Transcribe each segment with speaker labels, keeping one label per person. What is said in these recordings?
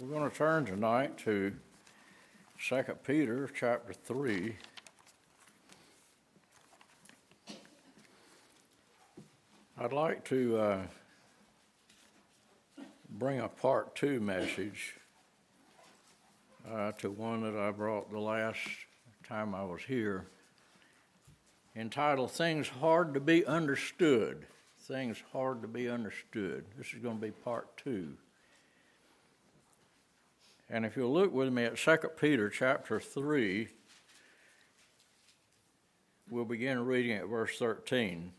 Speaker 1: We're going to turn tonight to 2 Peter chapter 3. I'd like to uh, bring a part two message uh, to one that I brought the last time I was here, entitled Things Hard to Be Understood. Things Hard to Be Understood. This is going to be part two. And if you'll look with me at 2 Peter chapter 3, we'll begin reading at verse 13.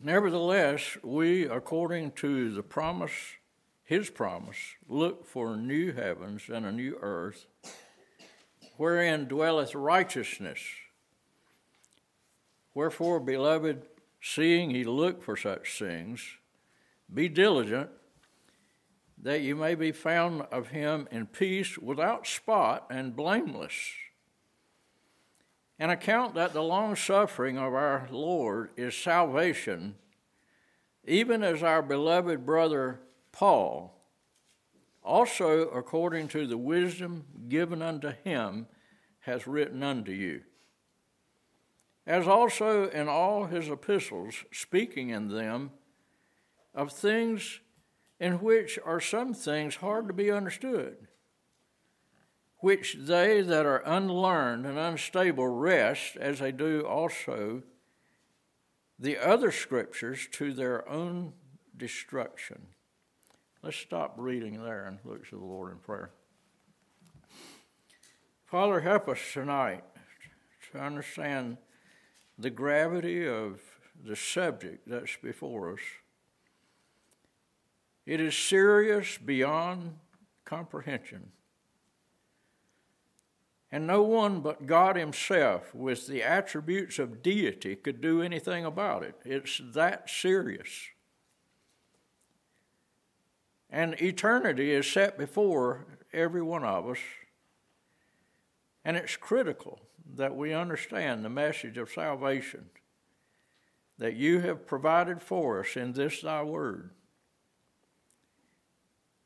Speaker 1: Nevertheless, we, according to the promise, his promise, look for new heavens and a new earth, wherein dwelleth righteousness. Wherefore, beloved, seeing ye look for such things, be diligent that you may be found of him in peace, without spot, and blameless. And account that the long suffering of our Lord is salvation, even as our beloved brother Paul, also according to the wisdom given unto him, has written unto you. As also in all his epistles, speaking in them of things in which are some things hard to be understood, which they that are unlearned and unstable wrest, as they do also the other scriptures, to their own destruction. Let's stop reading there and look to the Lord in prayer. Father, help us tonight to understand the gravity of the subject that's before us it is serious beyond comprehension. And no one but God Himself, with the attributes of deity, could do anything about it. It's that serious. And eternity is set before every one of us. And it's critical that we understand the message of salvation that you have provided for us in this thy word.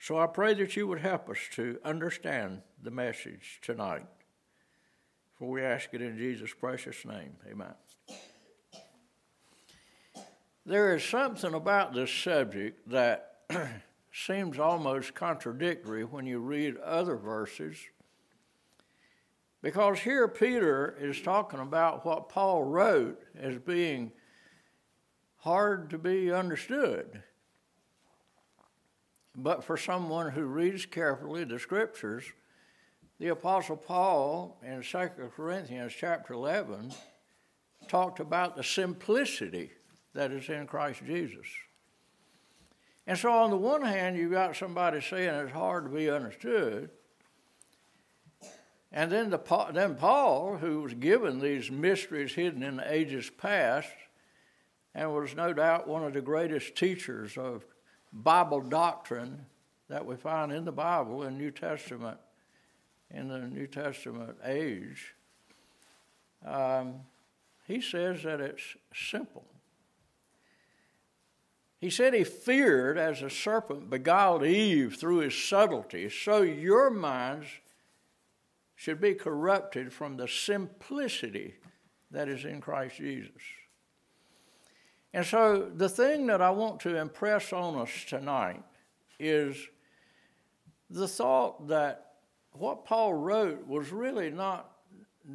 Speaker 1: So I pray that you would help us to understand the message tonight. For we ask it in Jesus' precious name. Amen. There is something about this subject that seems almost contradictory when you read other verses. Because here Peter is talking about what Paul wrote as being hard to be understood. But for someone who reads carefully the scriptures, the Apostle Paul in 2 Corinthians chapter 11 talked about the simplicity that is in Christ Jesus. And so, on the one hand, you've got somebody saying it's hard to be understood. And then, the, then Paul, who was given these mysteries hidden in the ages past, and was no doubt one of the greatest teachers of Bible doctrine that we find in the Bible in New Testament, in the New Testament age, um, he says that it's simple. He said he feared as a serpent beguiled Eve through his subtlety, so your minds should be corrupted from the simplicity that is in Christ Jesus. And so, the thing that I want to impress on us tonight is the thought that what Paul wrote was really not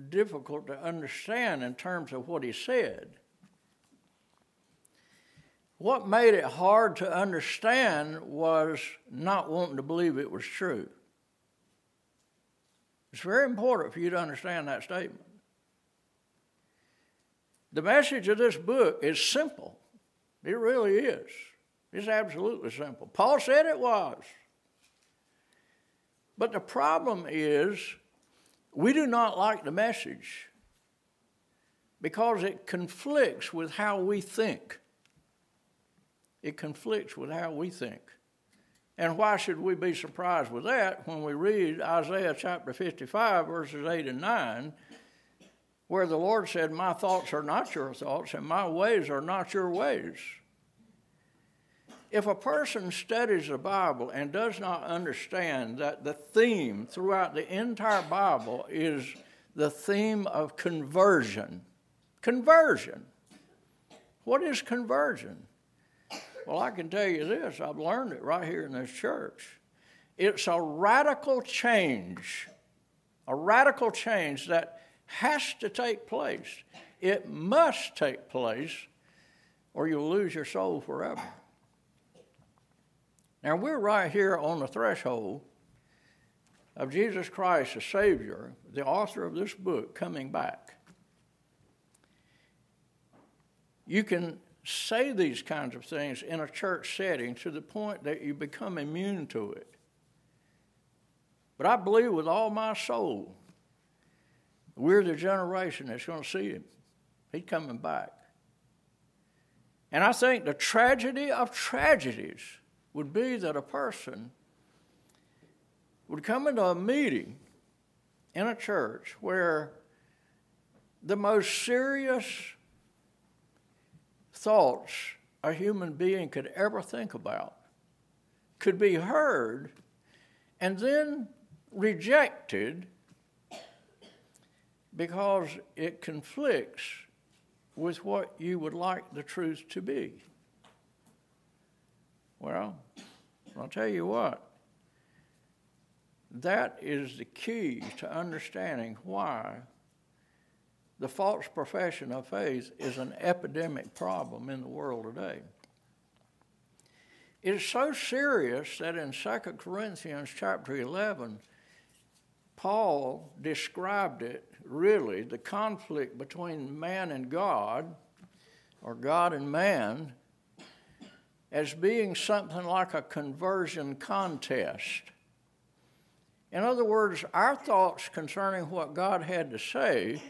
Speaker 1: difficult to understand in terms of what he said. What made it hard to understand was not wanting to believe it was true. It's very important for you to understand that statement. The message of this book is simple. It really is. It's absolutely simple. Paul said it was. But the problem is, we do not like the message because it conflicts with how we think. It conflicts with how we think. And why should we be surprised with that when we read Isaiah chapter 55, verses 8 and 9? Where the Lord said, My thoughts are not your thoughts, and my ways are not your ways. if a person studies the Bible and does not understand that the theme throughout the entire Bible is the theme of conversion, conversion. What is conversion? Well, I can tell you this I've learned it right here in this church. It's a radical change, a radical change that has to take place. It must take place, or you'll lose your soul forever. Now, we're right here on the threshold of Jesus Christ, the Savior, the author of this book, coming back. You can say these kinds of things in a church setting to the point that you become immune to it. But I believe with all my soul, we're the generation that's going to see him. He's coming back. And I think the tragedy of tragedies would be that a person would come into a meeting in a church where the most serious thoughts a human being could ever think about could be heard and then rejected because it conflicts with what you would like the truth to be. Well, I'll tell you what, that is the key to understanding why the false profession of faith is an epidemic problem in the world today. It is so serious that in 2 Corinthians chapter 11, Paul described it really, the conflict between man and God, or God and man, as being something like a conversion contest. In other words, our thoughts concerning what God had to say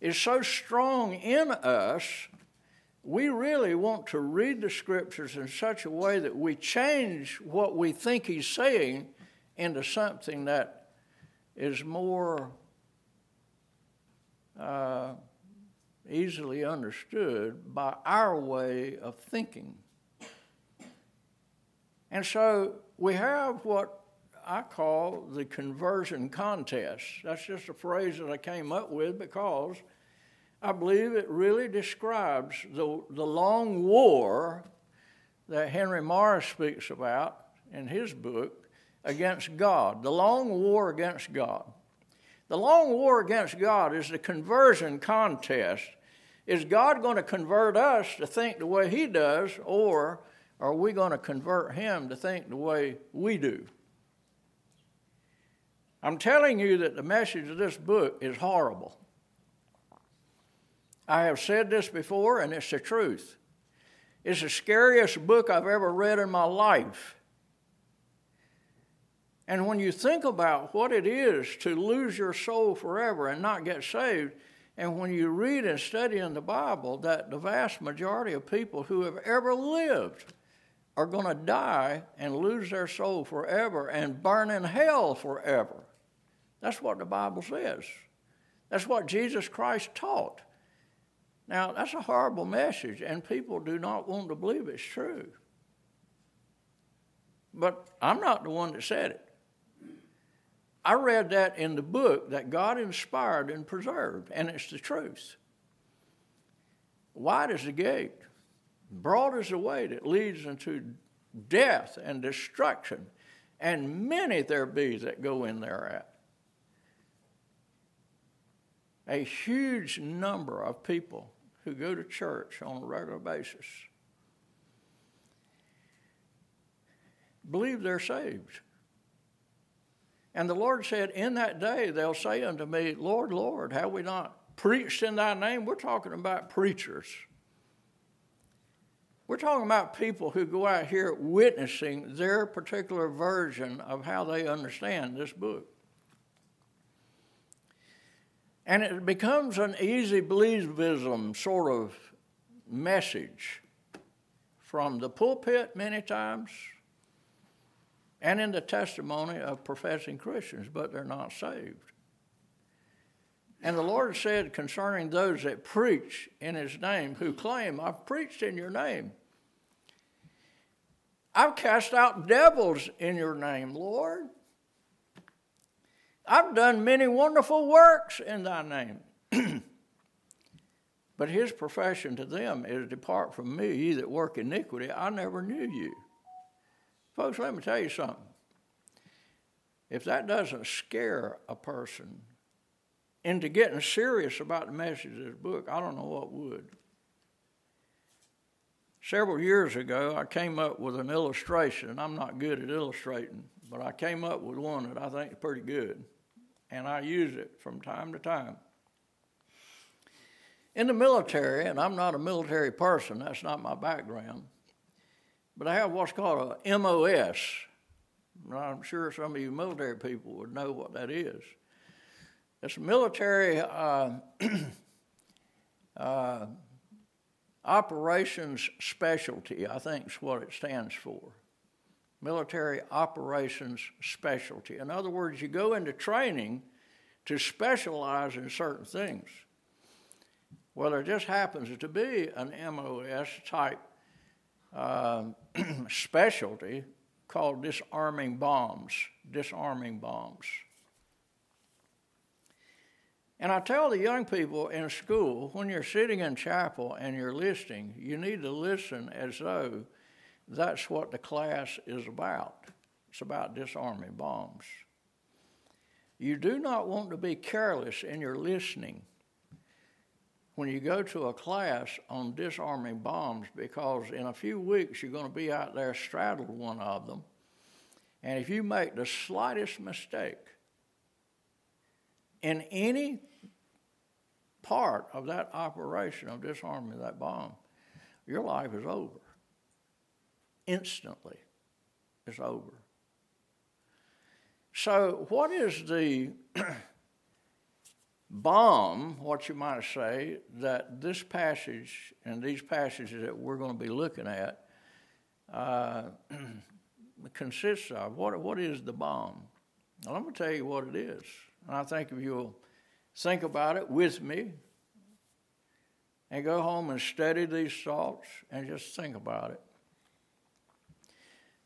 Speaker 1: is so strong in us, we really want to read the scriptures in such a way that we change what we think He's saying into something that is more uh, easily understood by our way of thinking. And so we have what I call the conversion contest. That's just a phrase that I came up with because I believe it really describes the, the long war that Henry Morris speaks about in his book against God, the long war against God. The long war against God is the conversion contest. Is God going to convert us to think the way He does, or are we going to convert Him to think the way we do? I'm telling you that the message of this book is horrible. I have said this before, and it's the truth. It's the scariest book I've ever read in my life. And when you think about what it is to lose your soul forever and not get saved, and when you read and study in the Bible that the vast majority of people who have ever lived are going to die and lose their soul forever and burn in hell forever. That's what the Bible says. That's what Jesus Christ taught. Now, that's a horrible message, and people do not want to believe it's true. But I'm not the one that said it. I read that in the book that God inspired and preserved, and it's the truth. Wide is the gate, broad is the way that leads into death and destruction, and many there be that go in thereat. A huge number of people who go to church on a regular basis believe they're saved. And the Lord said, In that day they'll say unto me, Lord, Lord, have we not preached in thy name? We're talking about preachers. We're talking about people who go out here witnessing their particular version of how they understand this book. And it becomes an easy believism sort of message from the pulpit many times and in the testimony of professing Christians, but they're not saved. And the Lord said concerning those that preach in His name, who claim, I've preached in your name. I've cast out devils in your name, Lord. I've done many wonderful works in thy name. but his profession to them is Depart from me, ye that work iniquity. I never knew you. Folks, let me tell you something. If that doesn't scare a person into getting serious about the message of this book, I don't know what would. Several years ago, I came up with an illustration. I'm not good at illustrating, but I came up with one that I think is pretty good, and I use it from time to time. In the military, and I'm not a military person, that's not my background, but I have what's called a MOS. I'm sure some of you military people would know what that is. It's military uh, uh, operations specialty, I think is what it stands for. Military operations specialty. In other words, you go into training to specialize in certain things. Well, there just happens to be an MOS type uh, specialty called disarming bombs. Disarming bombs. And I tell the young people in school when you're sitting in chapel and you're listening, you need to listen as though that's what the class is about. It's about disarming bombs. You do not want to be careless in your listening when you go to a class on disarming bombs because in a few weeks you're going to be out there straddled one of them. And if you make the slightest mistake in any part of that operation of disarming that bomb, your life is over. Instantly, it's over. So, what is the bomb, what you might say, that this passage and these passages that we're going to be looking at uh, consists of? What, what is the bomb? Well, I'm going to tell you what it is. And I think if you'll think about it with me and go home and study these thoughts and just think about it,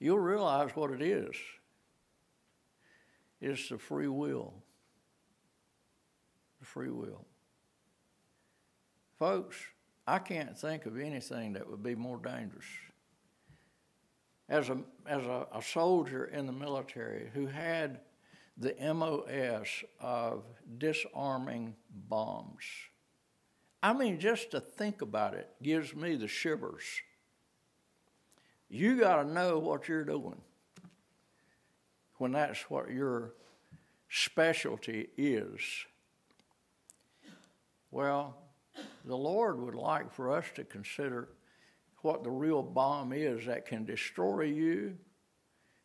Speaker 1: you'll realize what it is. It's the free will. The free will. Folks, I can't think of anything that would be more dangerous. As a, as a, a soldier in the military who had the MOS of disarming bombs. I mean, just to think about it gives me the shivers. You got to know what you're doing when that's what your specialty is. Well, the Lord would like for us to consider what the real bomb is that can destroy you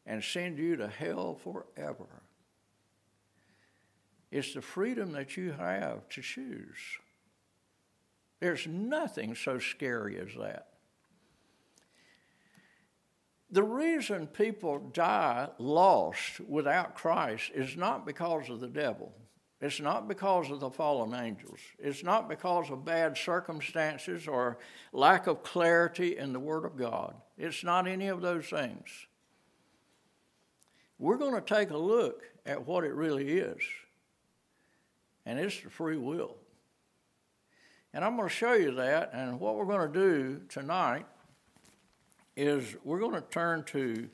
Speaker 1: and send you to hell forever. It's the freedom that you have to choose. There's nothing so scary as that. The reason people die lost without Christ is not because of the devil. It's not because of the fallen angels. It's not because of bad circumstances or lack of clarity in the Word of God. It's not any of those things. We're going to take a look at what it really is and it's the free will. And I'm going to show you that. And what we're going to do tonight is we're going to turn to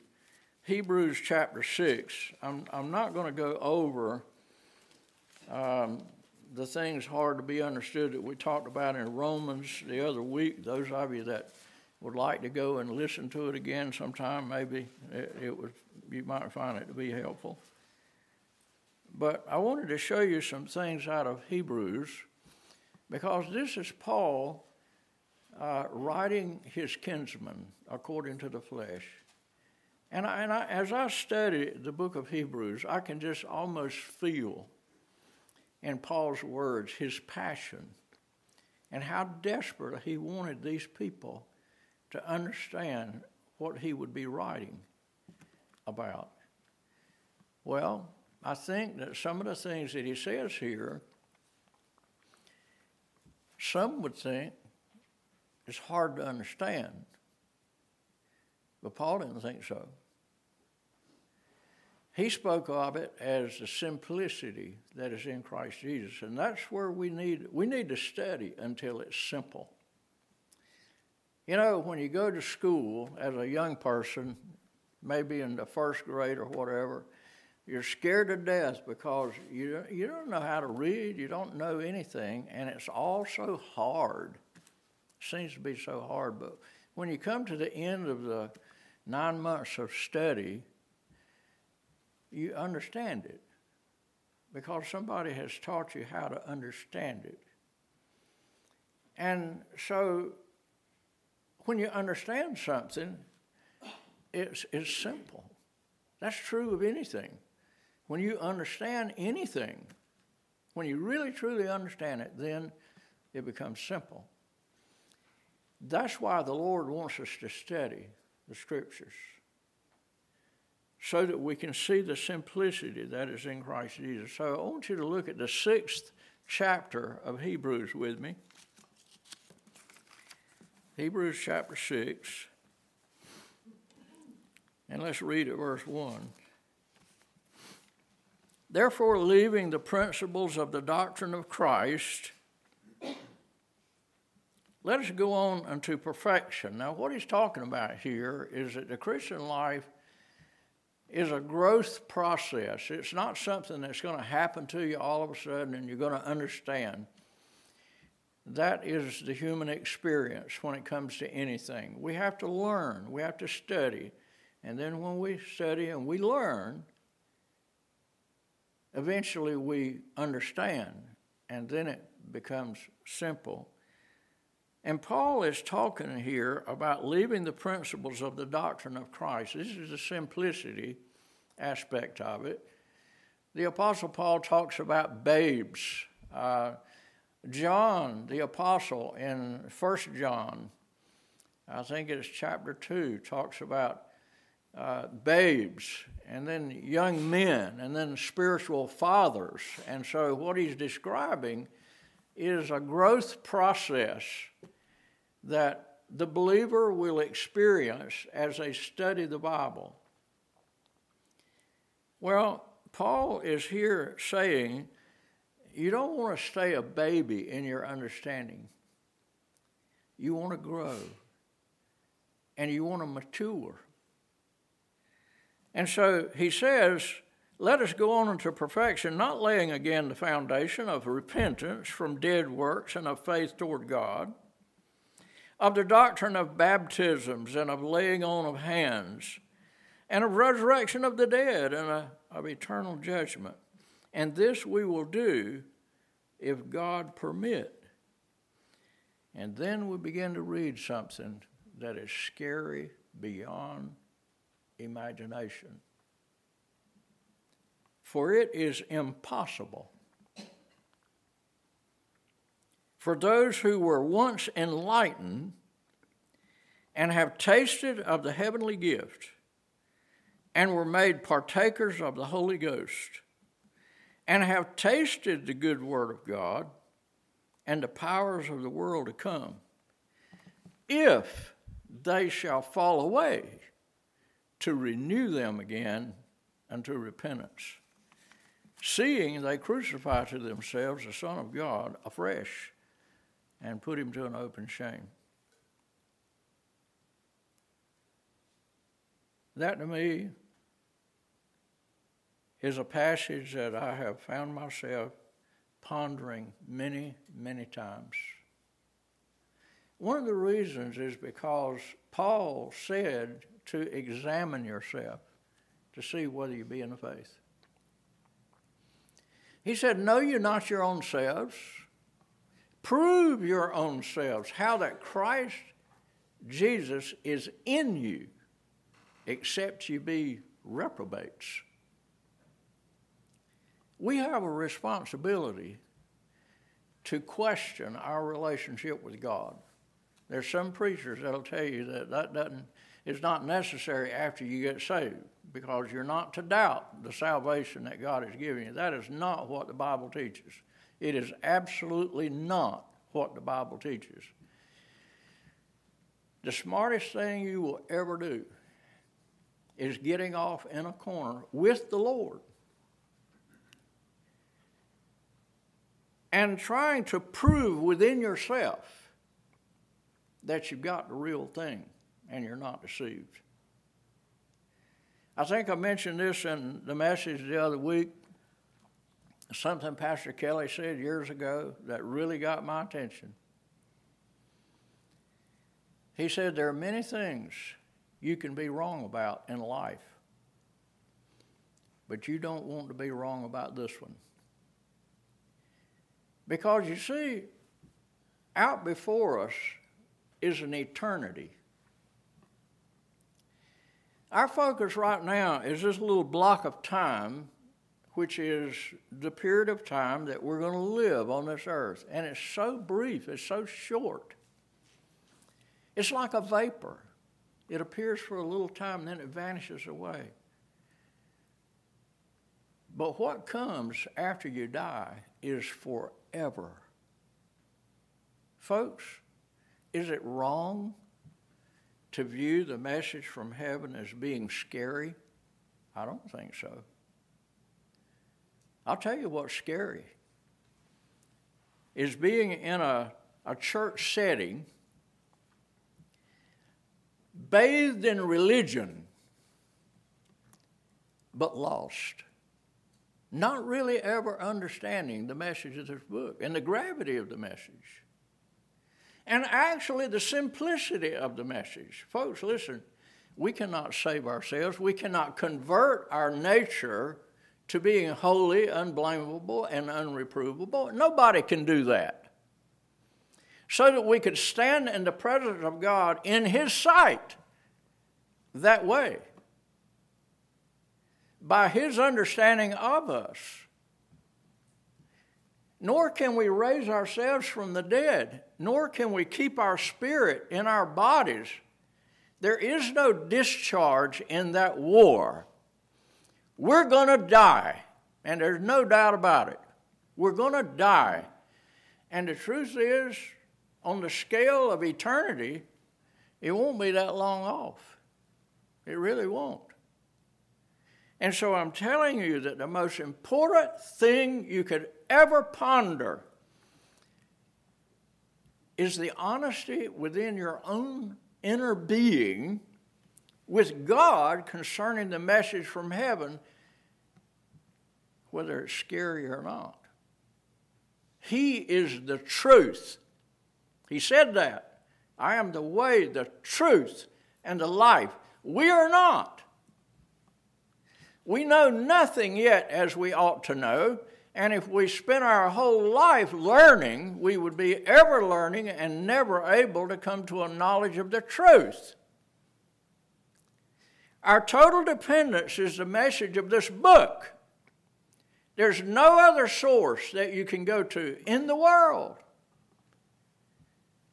Speaker 1: Hebrews chapter 6. I'm, I'm not going to go over um, the things hard to be understood that we talked about in Romans the other week. Those of you that would like to go and listen to it again sometime, maybe it, it would, you might find it to be helpful. But I wanted to show you some things out of Hebrews because this is Paul uh, writing his kinsman according to the flesh. And, I, and I, as I study the book of Hebrews, I can just almost feel in Paul's words his passion and how desperate he wanted these people to understand what he would be writing about. Well, I think that some of the things that he says here, some would think it's hard to understand. But Paul didn't think so. He spoke of it as the simplicity that is in Christ Jesus. And that's where we need we need to study until it's simple. You know, when you go to school as a young person, maybe in the first grade or whatever, you're scared to death because you, you don't know how to read, you don't know anything, and it's all so hard. It seems to be so hard. But when you come to the end of the nine months of study, you understand it because somebody has taught you how to understand it. And so when you understand something, it's, it's simple. That's true of anything. When you understand anything, when you really truly understand it, then it becomes simple. That's why the Lord wants us to study the scriptures so that we can see the simplicity that is in Christ Jesus. So I want you to look at the sixth chapter of Hebrews with me. Hebrews chapter 6. And let's read at verse 1. Therefore, leaving the principles of the doctrine of Christ, let us go on unto perfection. Now, what he's talking about here is that the Christian life is a growth process. It's not something that's going to happen to you all of a sudden and you're going to understand. That is the human experience when it comes to anything. We have to learn, we have to study. And then when we study and we learn, eventually we understand, and then it becomes simple. And Paul is talking here about leaving the principles of the doctrine of Christ. This is the simplicity aspect of it. The Apostle Paul talks about babes. Uh, John, the Apostle, in 1 John, I think it's chapter 2, talks about uh, babes and then young men and then spiritual fathers. And so, what he's describing is a growth process that the believer will experience as they study the Bible. Well, Paul is here saying you don't want to stay a baby in your understanding. You want to grow and you want to mature. And so he says, let us go on into perfection, not laying again the foundation of repentance from dead works and of faith toward God of the doctrine of baptisms and of laying on of hands, and of resurrection of the dead and a, of eternal judgment. And this we will do if God permit. And then we begin to read something that is scary beyond imagination. For it is impossible for those who were once enlightened and have tasted of the heavenly gift and were made partakers of the Holy Ghost and have tasted the good word of God and the powers of the world to come, if they shall fall away, to renew them again unto repentance, seeing they crucify to themselves the Son of God afresh and put him to an open shame. That to me is a passage that I have found myself pondering many, many times. One of the reasons is because Paul said to examine yourself to see whether you be in the faith. He said, Know you not your own selves Prove your own selves how that Christ Jesus is in you, except you be reprobates. We have a responsibility to question our relationship with God. There's some preachers that'll tell you that that doesn't is not necessary after you get saved because you're not to doubt the salvation that God has given you. That is not what the Bible teaches. It is absolutely not what the Bible teaches. The smartest thing you will ever do is getting off in a corner with the Lord and trying to prove within yourself that you've got the real thing and you're not deceived. I think I mentioned this in the message the other week. Something Pastor Kelly said years ago that really got my attention. He said, There are many things you can be wrong about in life, but you don't want to be wrong about this one. Because you see, out before us is an eternity. Our focus right now is this little block of time, which is the period of time that we're going to live on this earth. And it's so brief, it's so short. It's like a vapor. It appears for a little time, then it vanishes away. But what comes after you die is forever. Folks, is it wrong to view the message from heaven as being scary? I don't think so. I'll tell you what's scary is being in a, a church setting bathed in religion but lost. Not really ever understanding the message of this book and the gravity of the message and actually the simplicity of the message. Folks, listen, we cannot save ourselves, we cannot convert our nature to being holy, unblameable, and unreprovable. Nobody can do that. So that we could stand in the presence of God in His sight that way. By His understanding of us nor can we raise ourselves from the dead, nor can we keep our spirit in our bodies. There is no discharge in that war. We're going to die, and there's no doubt about it. We're going to die. And the truth is, on the scale of eternity, it won't be that long off. It really won't. And so I'm telling you that the most important thing you could ever ponder is the honesty within your own inner being with God concerning the message from heaven, whether it's scary or not. He is the truth. He said that. I am the way, the truth, and the life. We are not. We know nothing yet as we ought to know, and if we spent our whole life learning, we would be ever learning and never able to come to a knowledge of the truth. Our total dependence is the message of this book. There's no other source that you can go to in the world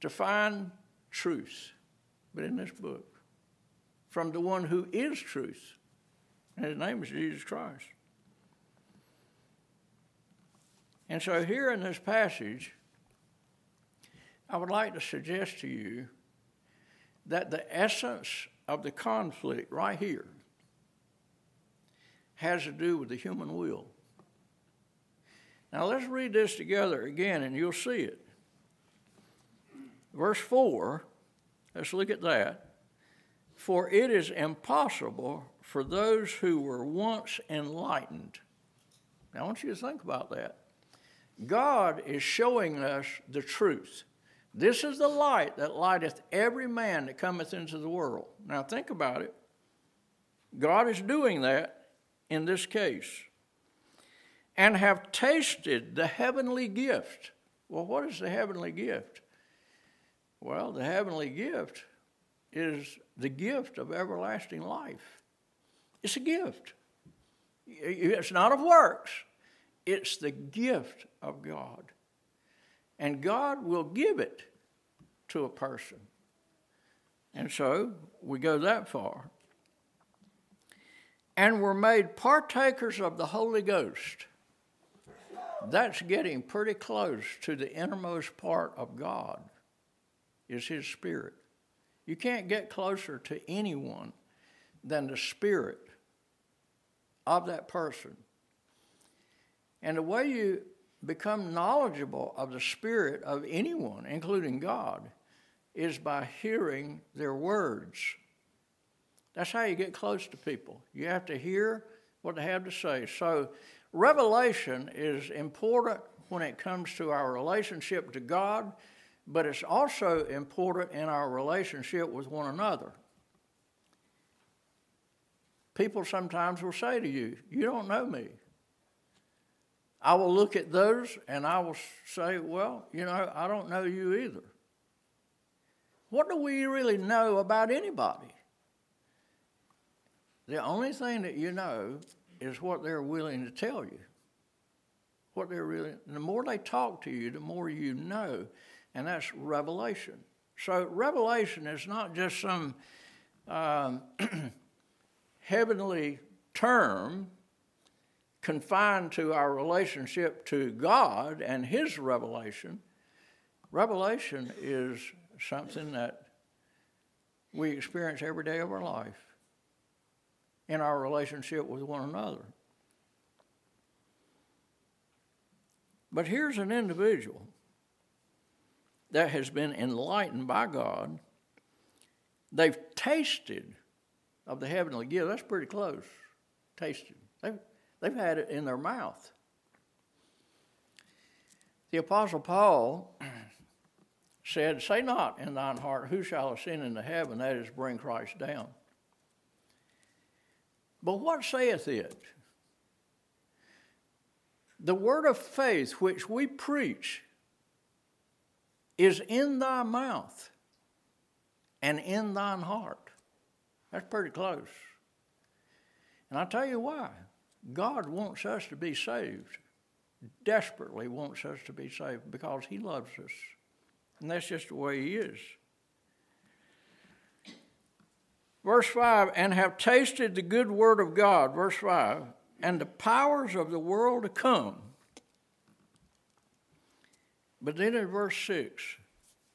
Speaker 1: to find truth but in this book from the one who is truth. And his name is Jesus Christ. And so, here in this passage, I would like to suggest to you that the essence of the conflict right here has to do with the human will. Now, let's read this together again and you'll see it. Verse 4, let's look at that. For it is impossible for those who were once enlightened. Now, I want you to think about that. God is showing us the truth. This is the light that lighteth every man that cometh into the world. Now think about it. God is doing that in this case. And have tasted the heavenly gift. Well, what is the heavenly gift? Well, the heavenly gift is the gift of everlasting life. It's a gift. It's not of works, it's the gift of God. And God will give it to a person. And so we go that far. And we're made partakers of the Holy Ghost. That's getting pretty close to the innermost part of God, is His Spirit. You can't get closer to anyone than the spirit of that person. And the way you become knowledgeable of the spirit of anyone, including God, is by hearing their words. That's how you get close to people. You have to hear what they have to say. So, revelation is important when it comes to our relationship to God, but it's also important in our relationship with one another. People sometimes will say to you, You don't know me. I will look at those and I will say, Well, you know, I don't know you either. What do we really know about anybody? The only thing that you know is what they're willing to tell you. What they're really, the more they talk to you, the more you know, and that's revelation. So, revelation is not just some um, heavenly term confined to our relationship to God and His revelation. Revelation is something that we experience every day of our life in our relationship with one another. But here's an individual that has been enlightened by God. They've tasted of the heavenly gift. That's pretty close. Tasted. They've, they've had it in their mouth. The Apostle Paul said, Say not in thine heart, Who shall ascend into heaven? That is, bring Christ down. But what saith it? The word of faith which we preach is in thy mouth and in thine heart. That's pretty close. And I'll tell you why. God wants us to be saved, desperately wants us to be saved because He loves us. And that's just the way He is. Verse 5 and have tasted the good word of God. Verse 5 and the powers of the world to come. But then in verse 6,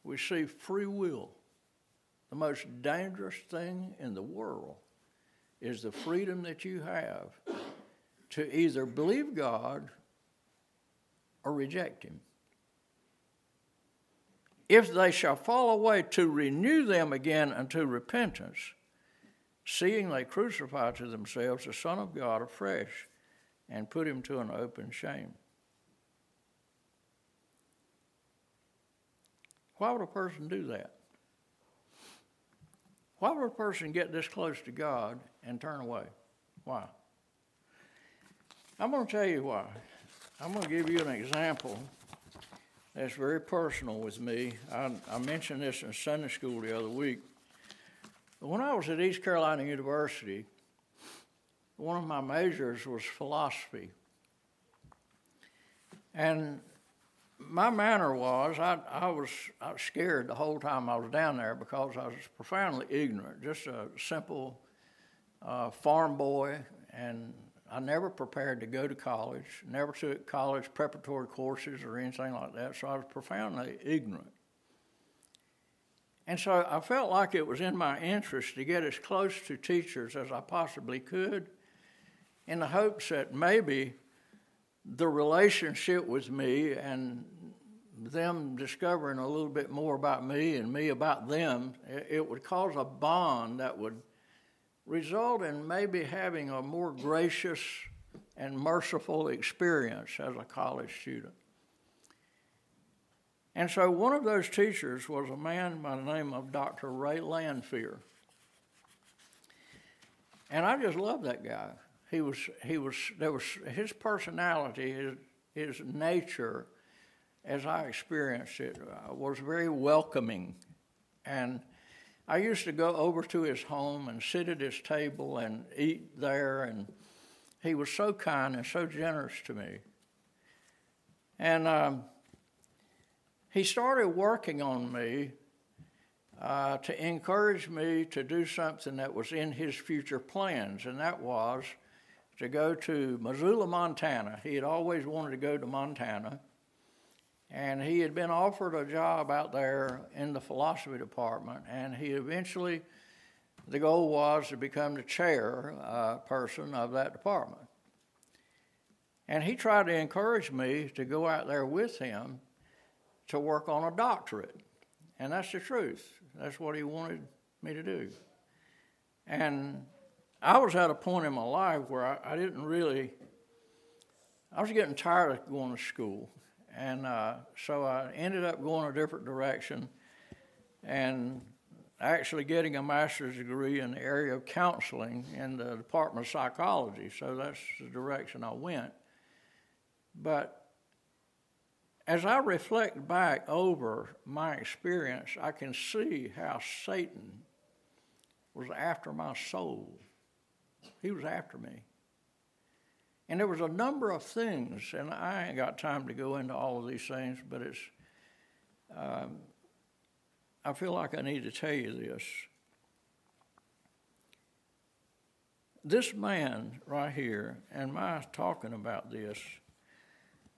Speaker 1: we see free will. The most dangerous thing in the world is the freedom that you have to either believe God or reject Him. If they shall fall away, to renew them again unto repentance, seeing they crucify to themselves the Son of God afresh and put him to an open shame. Why would a person do that? Why would a person get this close to God and turn away? Why? I'm going to tell you why. I'm going to give you an example that's very personal with me. I, I mentioned this in Sunday school the other week. When I was at East Carolina University, one of my majors was philosophy. And my manner was I, I, was I was scared the whole time I was down there because I was profoundly ignorant, just a simple uh, farm boy, and I never prepared to go to college, never took college preparatory courses or anything like that, so I was profoundly ignorant. And so I felt like it was in my interest to get as close to teachers as I possibly could in the hopes that maybe the relationship with me and them discovering a little bit more about me and me about them, it would cause a bond that would result in maybe having a more gracious and merciful experience as a college student. And so one of those teachers was a man by the name of Dr. Ray Lanphier. And I just loved that guy. He was, he was, there was his personality, his, his nature, as I experienced it, uh, was very welcoming. And I used to go over to his home and sit at his table and eat there, and he was so kind and so generous to me. And um, he started working on me uh, to encourage me to do something that was in his future plans, and that was to go to Missoula, Montana. He had always wanted to go to Montana and he had been offered a job out there in the philosophy department, and he eventually, the goal was to become the chair uh, person of that department. And he tried to encourage me to go out there with him to work on a doctorate. And that's the truth. That's what he wanted me to do. And I was at a point in my life where I, I didn't really, I was getting tired of going to school. And uh, so I ended up going a different direction and actually getting a master's degree in the area of counseling in the Department of Psychology. So that's the direction I went. But as I reflect back over my experience, I can see how Satan was after my soul. He was after me. And there was a number of things, and I ain't got time to go into all of these things, but it's, um, I feel like I need to tell you this. This man right here, and my talking about this,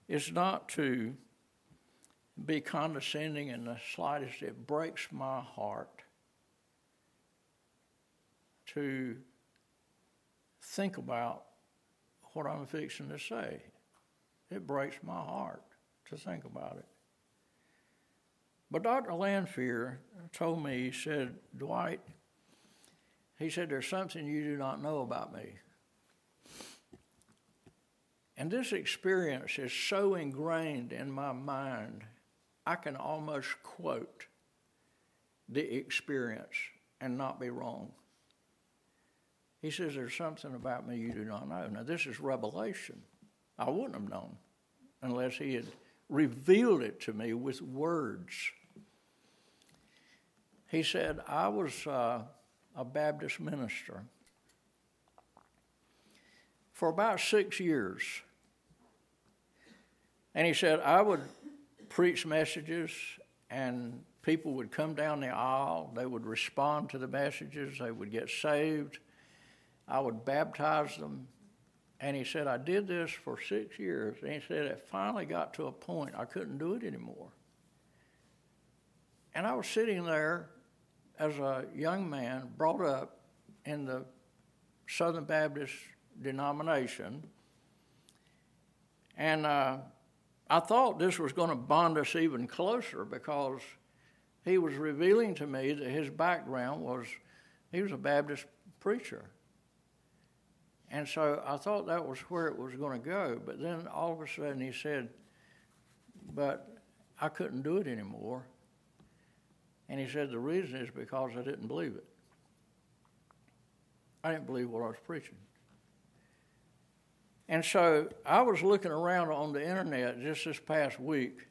Speaker 1: is not to be condescending in the slightest. It breaks my heart to think about what I'm fixing to say. It breaks my heart to think about it. But Dr. Lanphier told me, he said, Dwight, he said, there's something you do not know about me. And this experience is so ingrained in my mind, I can almost quote the experience and not be wrong. He says, There's something about me you do not know. Now, this is revelation. I wouldn't have known unless he had revealed it to me with words. He said, I was uh, a Baptist minister for about six years. And he said, I would preach messages, and people would come down the aisle. They would respond to the messages, they would get saved. I would baptize them. And he said, I did this for six years. And he said, it finally got to a point I couldn't do it anymore. And I was sitting there as a young man brought up in the Southern Baptist denomination. And uh, I thought this was going to bond us even closer because he was revealing to me that his background was he was a Baptist preacher. And so I thought that was where it was going to go. But then all of a sudden he said, But I couldn't do it anymore. And he said, The reason is because I didn't believe it. I didn't believe what I was preaching. And so I was looking around on the internet just this past week,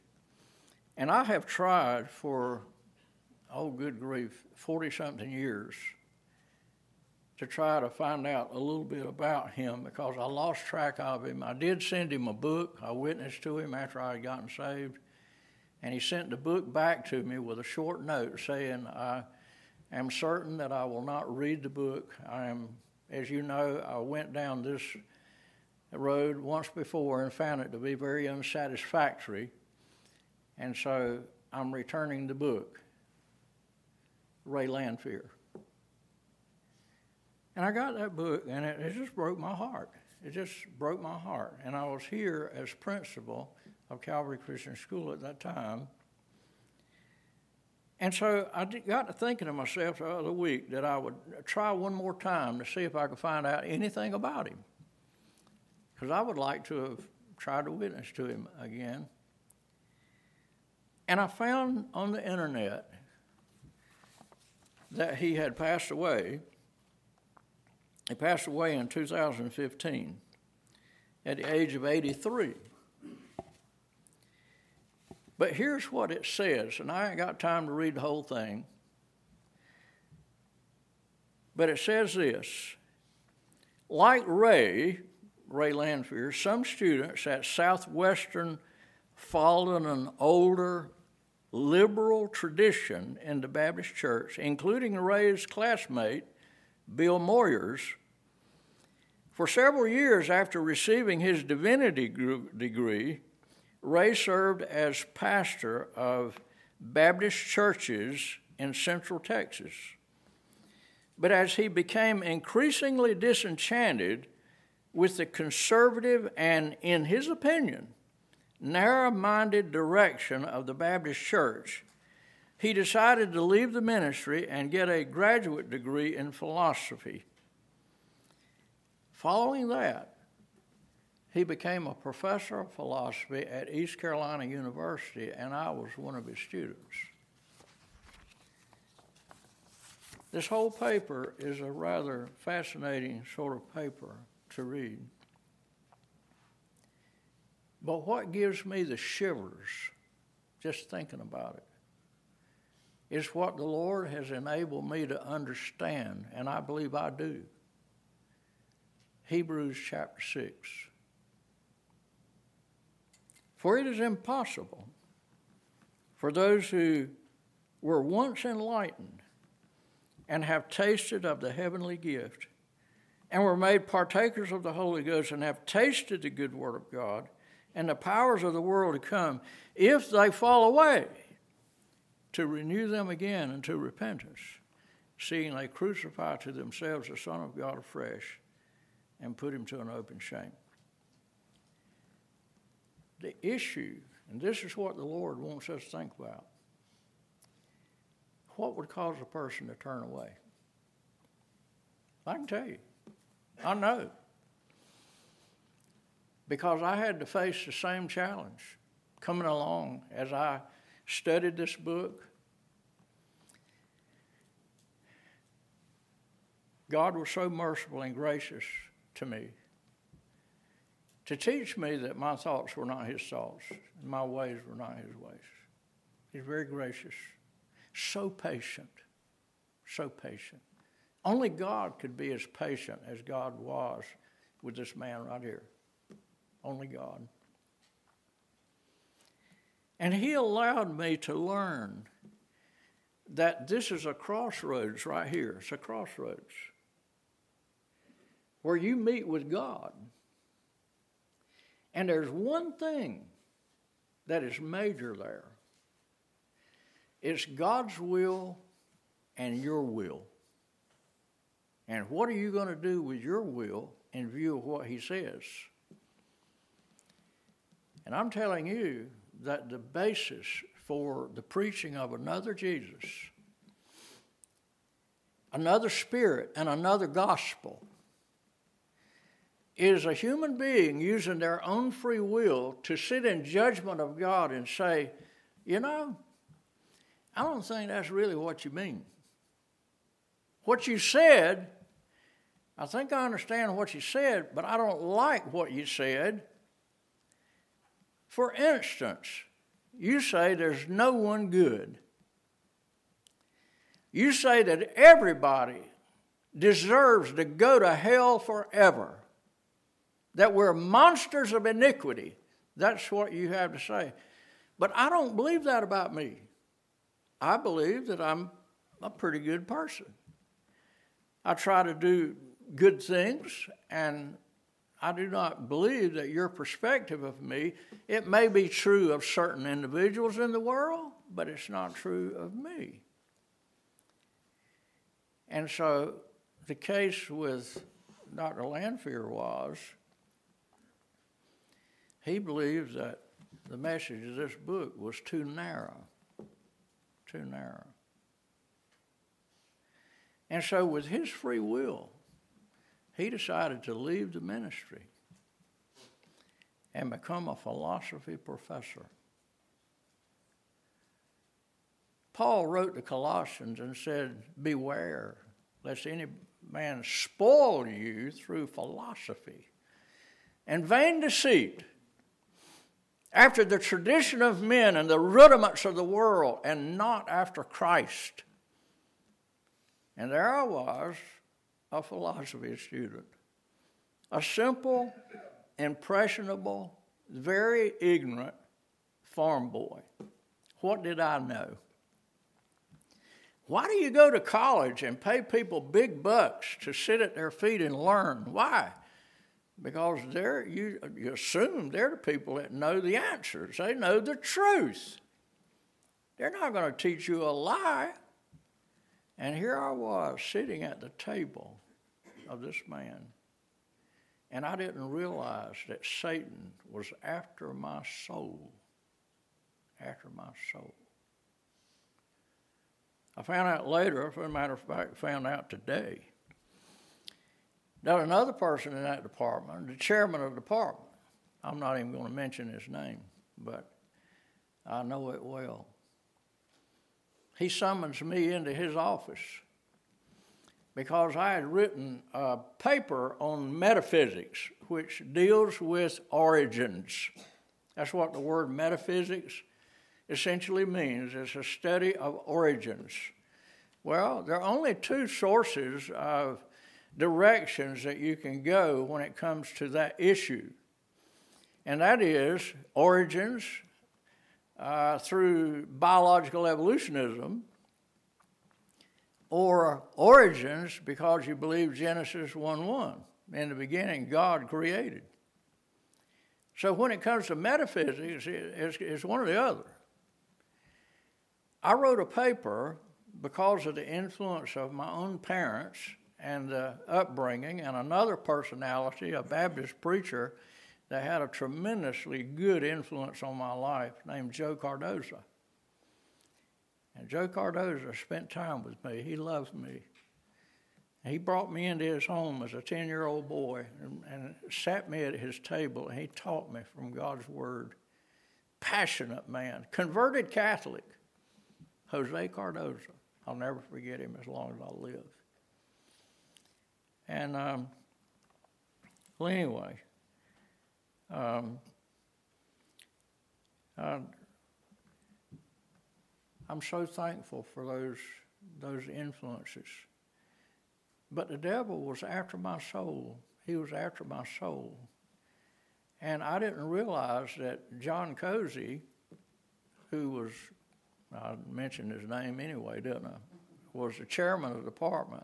Speaker 1: and I have tried for, oh, good grief, 40 something years to try to find out a little bit about him because I lost track of him. I did send him a book. I witnessed to him after I had gotten saved. And he sent the book back to me with a short note saying, I am certain that I will not read the book. I am, as you know, I went down this road once before and found it to be very unsatisfactory. And so I'm returning the book. Ray Lanphier. And I got that book, and it, it just broke my heart. It just broke my heart. And I was here as principal of Calvary Christian School at that time. And so I got to thinking to myself the other week that I would try one more time to see if I could find out anything about him. Because I would like to have tried to witness to him again. And I found on the internet that he had passed away he passed away in 2015 at the age of 83. But here's what it says, and I ain't got time to read the whole thing. But it says this like Ray, Ray Lanphier, some students at Southwestern followed an older liberal tradition in the Baptist church, including Ray's classmate, Bill Moyers, for several years after receiving his divinity degree, Ray served as pastor of Baptist churches in Central Texas. But as he became increasingly disenchanted with the conservative and, in his opinion, narrow minded direction of the Baptist Church, he decided to leave the ministry and get a graduate degree in philosophy. Following that, he became a professor of philosophy at East Carolina University, and I was one of his students. This whole paper is a rather fascinating sort of paper to read. But what gives me the shivers just thinking about it is what the Lord has enabled me to understand, and I believe I do. Hebrews chapter 6. For it is impossible for those who were once enlightened and have tasted of the heavenly gift and were made partakers of the Holy Ghost and have tasted the good word of God and the powers of the world to come, if they fall away, to renew them again unto repentance, seeing they crucify to themselves the Son of God afresh and put him to an open shame. The issue, and this is what the Lord wants us to think about what would cause a person to turn away? I can tell you. I know. Because I had to face the same challenge coming along as I studied this book. God was so merciful and gracious to me to teach me that my thoughts were not his thoughts, my ways were not his ways. He's very gracious, so patient, so patient. Only God could be as patient as God was with this man right here. Only God. And he allowed me to learn that this is a crossroads right here. It's a crossroads where you meet with God. And there's one thing that is major there it's God's will and your will. And what are you going to do with your will in view of what He says? And I'm telling you that the basis for the preaching of another Jesus, another Spirit, and another gospel is a human being using their own free will to sit in judgment of God and say, you know, I don't think that's really what you mean. What you said, I think I understand what you said, but I don't like what you said. For instance, you say there's no one good. You say that everybody deserves to go to hell forever that we're monsters of iniquity. That's what you have to say. But I don't believe that about me. I believe that I'm a pretty good person. I try to do good things, and I do not believe that your perspective of me, it may be true of certain individuals in the world, but it's not true of me. And so the case with Dr. Lanphier was he believed that the message of this book was too narrow. Too narrow. And so, with his free will, he decided to leave the ministry and become a philosophy professor. Paul wrote to Colossians and said, Beware lest any man spoil you through philosophy and vain deceit after the tradition of men and the rudiments of the world, and not after Christ. And there I was, a philosophy student, a simple, impressionable, very ignorant farm boy. What did I know? Why do you go to college and pay people big bucks to sit at their feet and learn? Why? Because they're you, you assume they're the people that know the answers. They know the truth. They're not going to teach you a lie. And here I was sitting at the table of this man. And I didn't realize that Satan was after my soul. After my soul. I found out later, as a matter of fact, found out today, that another person in that department, the chairman of the department, I'm not even going to mention his name, but I know it well. He summons me into his office because I had written a paper on metaphysics, which deals with origins. That's what the word metaphysics essentially means. It's a study of origins. Well, there are only two sources of directions that you can go when it comes to that issue, and that is origins uh, through biological evolutionism or origins because you believe Genesis 1 1. In the beginning, God created. So when it comes to metaphysics, it's, it's one or the other. I wrote a paper because of the influence of my own parents and the upbringing, and another personality, a Baptist preacher, that had a tremendously good influence on my life named Joe Cardoza. And Joe Cardoza spent time with me. He loved me. He brought me into his home as a 10 year old boy and, and, sat me at his table, and he taught me from God's Word. Passionate man, converted Catholic, Jose Cardoza. I'll never forget him as long as I live. And, um, well, anyway, um, uh, I'm so thankful for those those influences. But the devil was after my soul. He was after my soul. And I didn't realize that John Cozy, who was, I mentioned his name anyway, didn't I? Was the chairman of the department.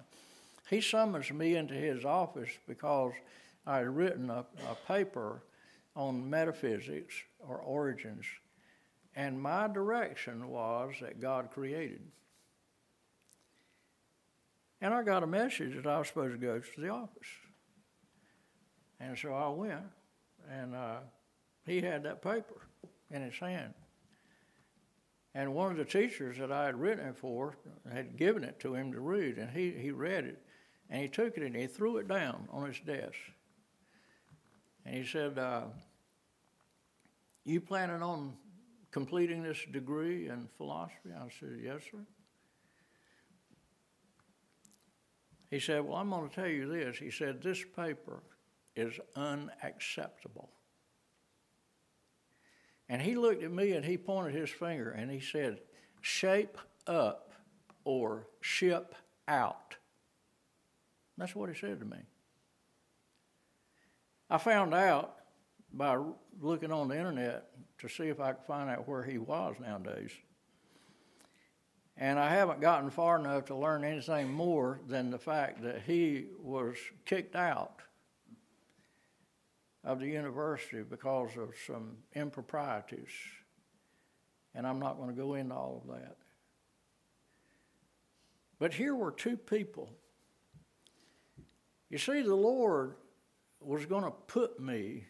Speaker 1: He summons me into his office because I had written a, a paper on metaphysics or origins and my direction was that God created. And I got a message that I was supposed to go to the office. And so I went, and uh, he had that paper in his hand. And one of the teachers that I had written it for had given it to him to read, and he, he read it, and he took it and he threw it down on his desk. And he said, uh, You planning on completing this degree in philosophy? I said, Yes, sir. He said, Well, I'm going to tell you this. He said, This paper is unacceptable. And he looked at me and he pointed his finger and he said, Shape up or ship out. That's what he said to me. I found out by looking on the internet to see if I could find out where he was nowadays. And I haven't gotten far enough to learn anything more than the fact that he was kicked out of the university because of some improprieties. And I'm not going to go into all of that. But here were two people. You see, the Lord was going to put me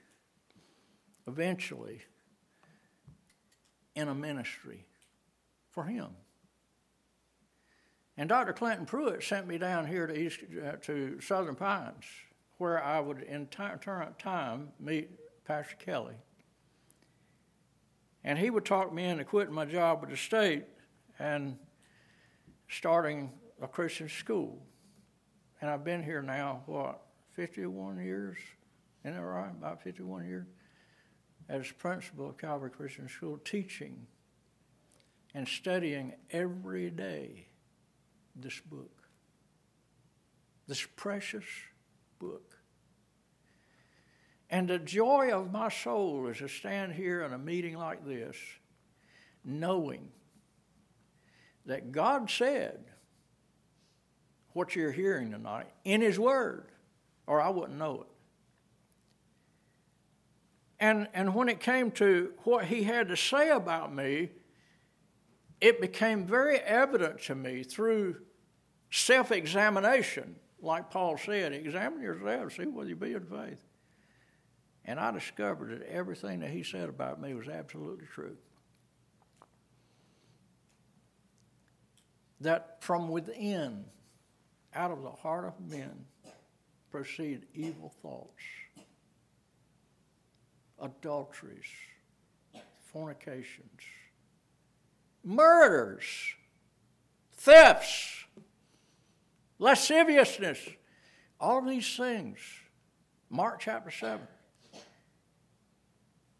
Speaker 1: eventually in a ministry for him. And Dr. Clinton Pruitt sent me down here to East uh, to Southern Pines, where I would in turn time meet Pastor Kelly. And he would talk me into quitting my job with the state and starting a Christian school. And I've been here now, what, 51 years? Isn't that right? About 51 years? as principal of Calvary Christian School, teaching and studying every day this book, this precious book. And the joy of my soul is to stand here in a meeting like this, knowing that God said what you're hearing tonight in His Word, or I wouldn't know it. And, and when it came to what he had to say about me, it became very evident to me through self examination, like Paul said, examine yourself, see whether you be in faith. And I discovered that everything that he said about me was absolutely true. That from within, out of the heart of men, proceed evil thoughts, adulteries, fornications, murders, thefts, lasciviousness, all these things. Mark chapter 7.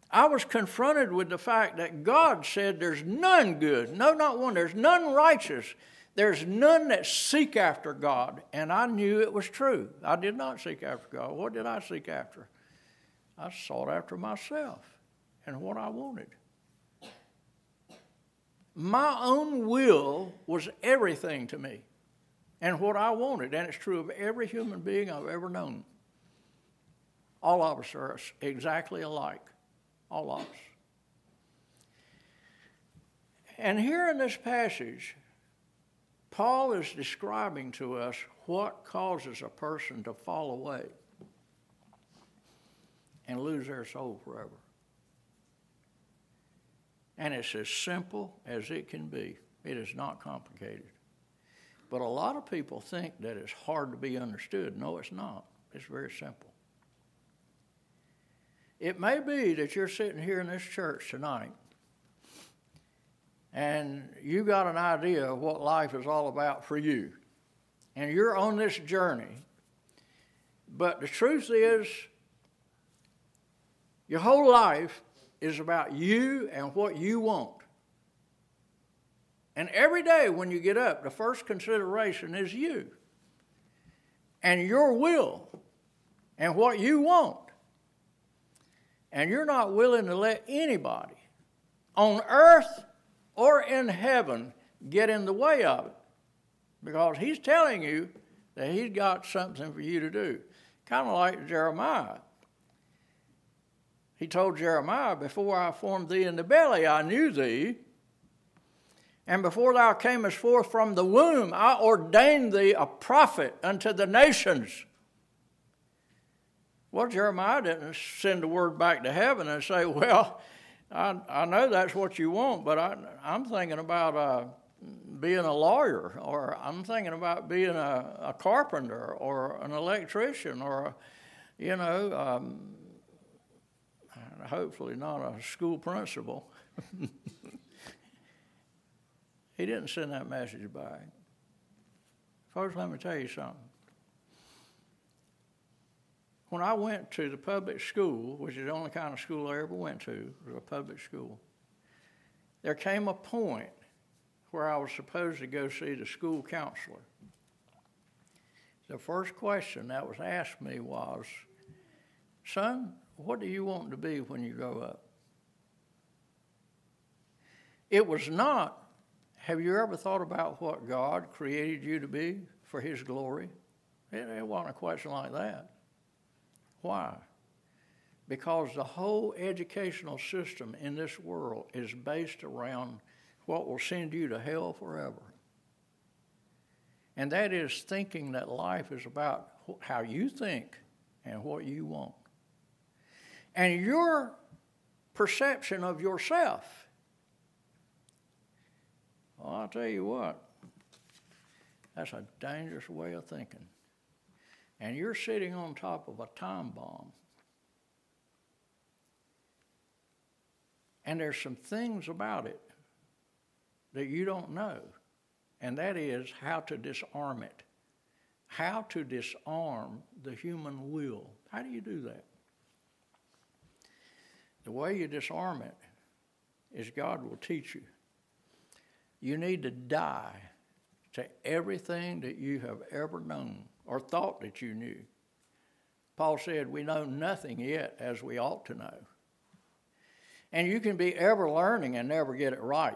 Speaker 1: I was confronted with the fact that God said there's none good, no, not one, there's none righteous, there's none that seek after God. And I knew it was true. I did not seek after God. What did I seek after? I sought after myself and what I wanted. My own will was everything to me and what I wanted, and it's true of every human being I've ever known. All of us are exactly alike. All of us. And here in this passage, Paul is describing to us what causes a person to fall away and lose their soul forever. And it's as simple as it can be. It is not complicated. But a lot of people think that it's hard to be understood. No, it's not. It's very simple. It may be that you're sitting here in this church tonight and you got an idea of what life is all about for you. And you're on this journey. But the truth is, your whole life is about you and what you want. And every day when you get up, the first consideration is you and your will and what you want. And you're not willing to let anybody on earth or in heaven get in the way of it because he's telling you that he's got something for you to do. Kind of like Jeremiah. He told Jeremiah, Before I formed thee in the belly, I knew thee. And before thou camest forth from the womb, I ordained thee a prophet unto the nations. Well, Jeremiah didn't send the word back to heaven and say, Well, I, I know that's what you want, but I, I'm thinking about uh, being a lawyer, or I'm thinking about being a, a carpenter, or an electrician, or, you know, um, hopefully not a school principal. He didn't send that message back. Folks, let me tell you something. When I went to the public school, which is the only kind of school I ever went to, was a public school, there came a point where I was supposed to go see the school counselor. The first question that was asked me was, Son, what do you want to be when you grow up? It was not have you ever thought about what God created you to be for His glory? It, it wasn't a question like that. Why? Because the whole educational system in this world is based around what will send you to hell forever. And that is thinking that life is about how you think and what you want. And your perception of yourself well, I'll tell you what, that's a dangerous way of thinking. And you're sitting on top of a time bomb. And there's some things about it that you don't know, and that is how to disarm it. How to disarm the human will. How do you do that? The way you disarm it is God will teach you. You need to die to everything that you have ever known or thought that you knew. Paul said, We know nothing yet as we ought to know. And you can be ever learning and never get it right.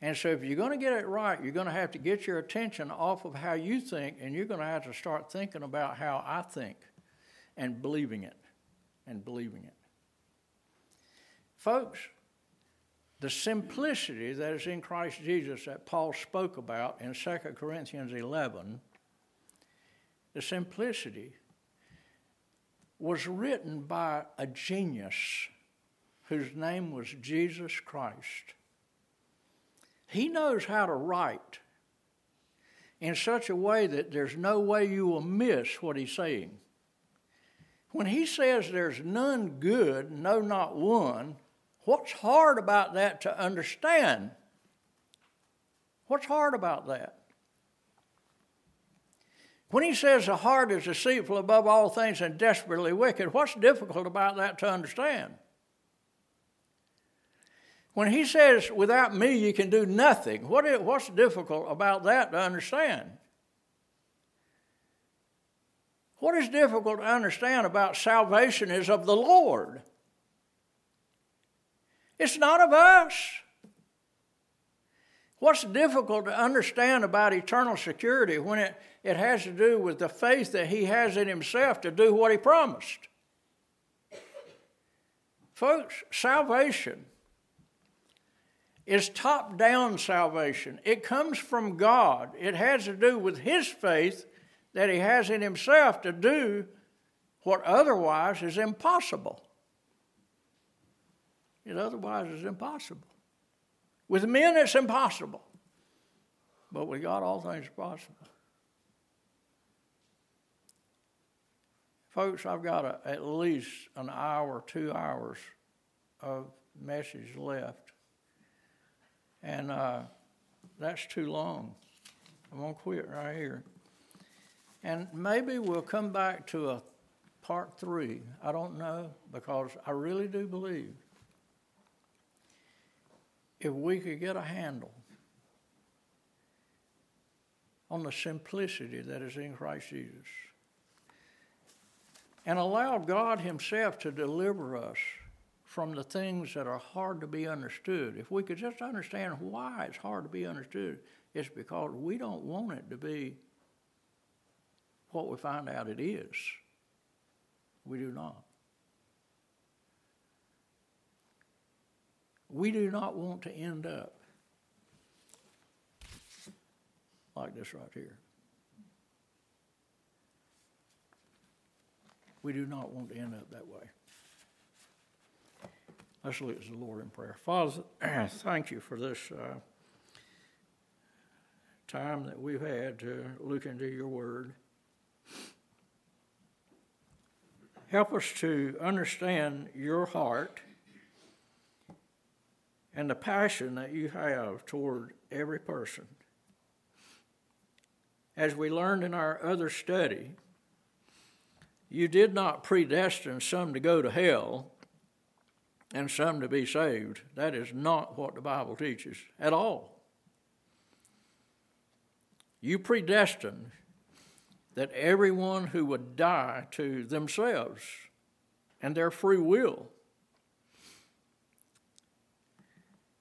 Speaker 1: And so, if you're going to get it right, you're going to have to get your attention off of how you think, and you're going to have to start thinking about how I think and believing it and believing it. Folks, the simplicity that is in Christ Jesus that Paul spoke about in 2 Corinthians 11, the simplicity was written by a genius whose name was Jesus Christ. He knows how to write in such a way that there's no way you will miss what he's saying. When he says there's none good, no, not one, what's hard about that to understand? What's hard about that? When he says the heart is deceitful above all things and desperately wicked, what's difficult about that to understand? When he says, without me you can do nothing, what is, what's difficult about that to understand? What is difficult to understand about salvation is of the Lord. It's not of us. What's difficult to understand about eternal security when it, it has to do with the faith that He has in Himself to do what He promised? Folks, salvation is top down salvation. It comes from God. It has to do with His faith that He has in Himself to do what otherwise is impossible. It otherwise is impossible. With men, it's impossible. But with God, all things are possible. Folks, I've got a, at least an hour, two hours of message left. And uh, that's too long. I'm going to quit right here. And maybe we'll come back to a part three. I don't know because I really do believe if we could get a handle on the simplicity that is in Christ Jesus and allow God Himself to deliver us from the things that are hard to be understood. If we could just understand why it's hard to be understood, it's because we don't want it to be what we find out it is. We do not. We do not want to end up like this right here. We do not want to end up that way. Let's look to the Lord in prayer. Father, thank you for this uh, time that we've had to look into your word. Help us to understand your heart and the passion that you have toward every person. As we learned in our other study, you did not predestine some to go to hell and some to be saved. That is not what the Bible teaches at all. You predestined that everyone who would die to themselves and their free will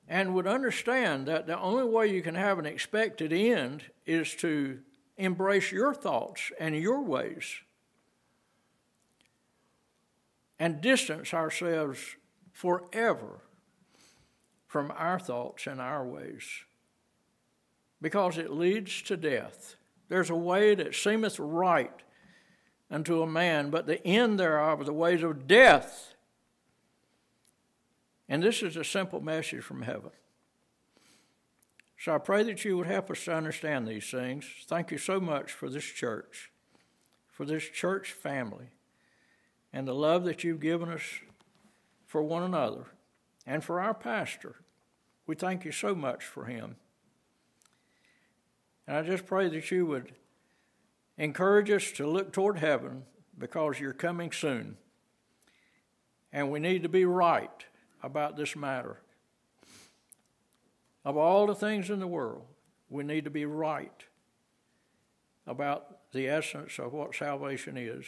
Speaker 1: and would understand that the only way you can have an expected end is to embrace your thoughts and your ways and distance ourselves forever from our thoughts and our ways because it leads to death. There's a way that seemeth right unto a man, but the end thereof are the ways of death. And this is a simple message from heaven. So I pray that you would help us to understand these things. Thank you so much for this church, for this church family, and the love that you've given us for one another and for our pastor. We thank you so much for him. And I just pray that you would encourage us to look toward heaven because you're coming soon. And we need to be right about this matter. Of all the things in the world, we need to be right about the essence of what salvation is.